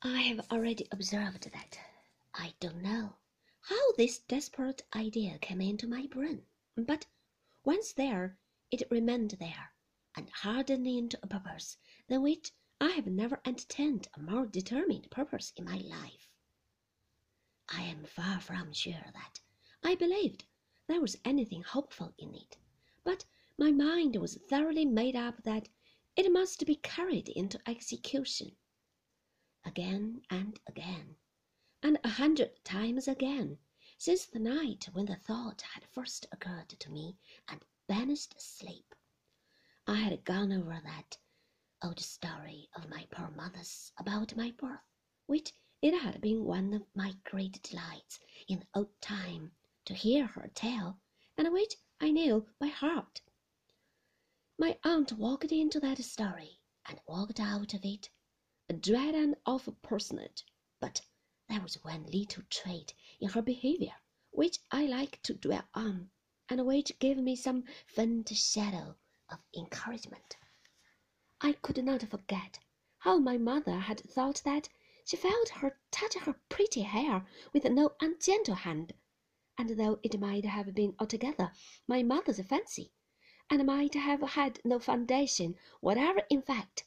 I have already observed that. I don't know how this desperate idea came into my brain, but once there, it remained there, and hardened into a purpose than which I have never entertained a more determined purpose in my life. I am far from sure that I believed there was anything hopeful in it, but my mind was thoroughly made up that it must be carried into execution. Again and again, and a hundred times again, since the night when the thought had first occurred to me and banished sleep, I had gone over that old story of my poor mother's about my birth, which it had been one of my great delights in the old time to hear her tell, and which I knew by heart. My aunt walked into that story and walked out of it, a dread and awful personage, but there was one little trait in her behaviour which I like to dwell on, and which gave me some faint shadow of encouragement. I could not forget how my mother had thought that she felt her touch her pretty hair with no ungentle hand, and though it might have been altogether my mother's fancy, and might have had no foundation whatever in fact,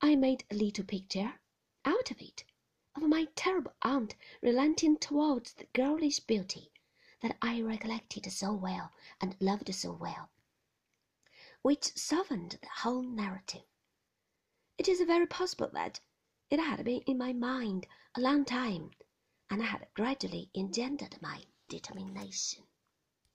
I made a little picture out of it of my terrible aunt relenting towards the girlish beauty that I recollected so well and loved so well, which softened the whole narrative. It is very possible that it had been in my mind a long time, and had gradually engendered my determination.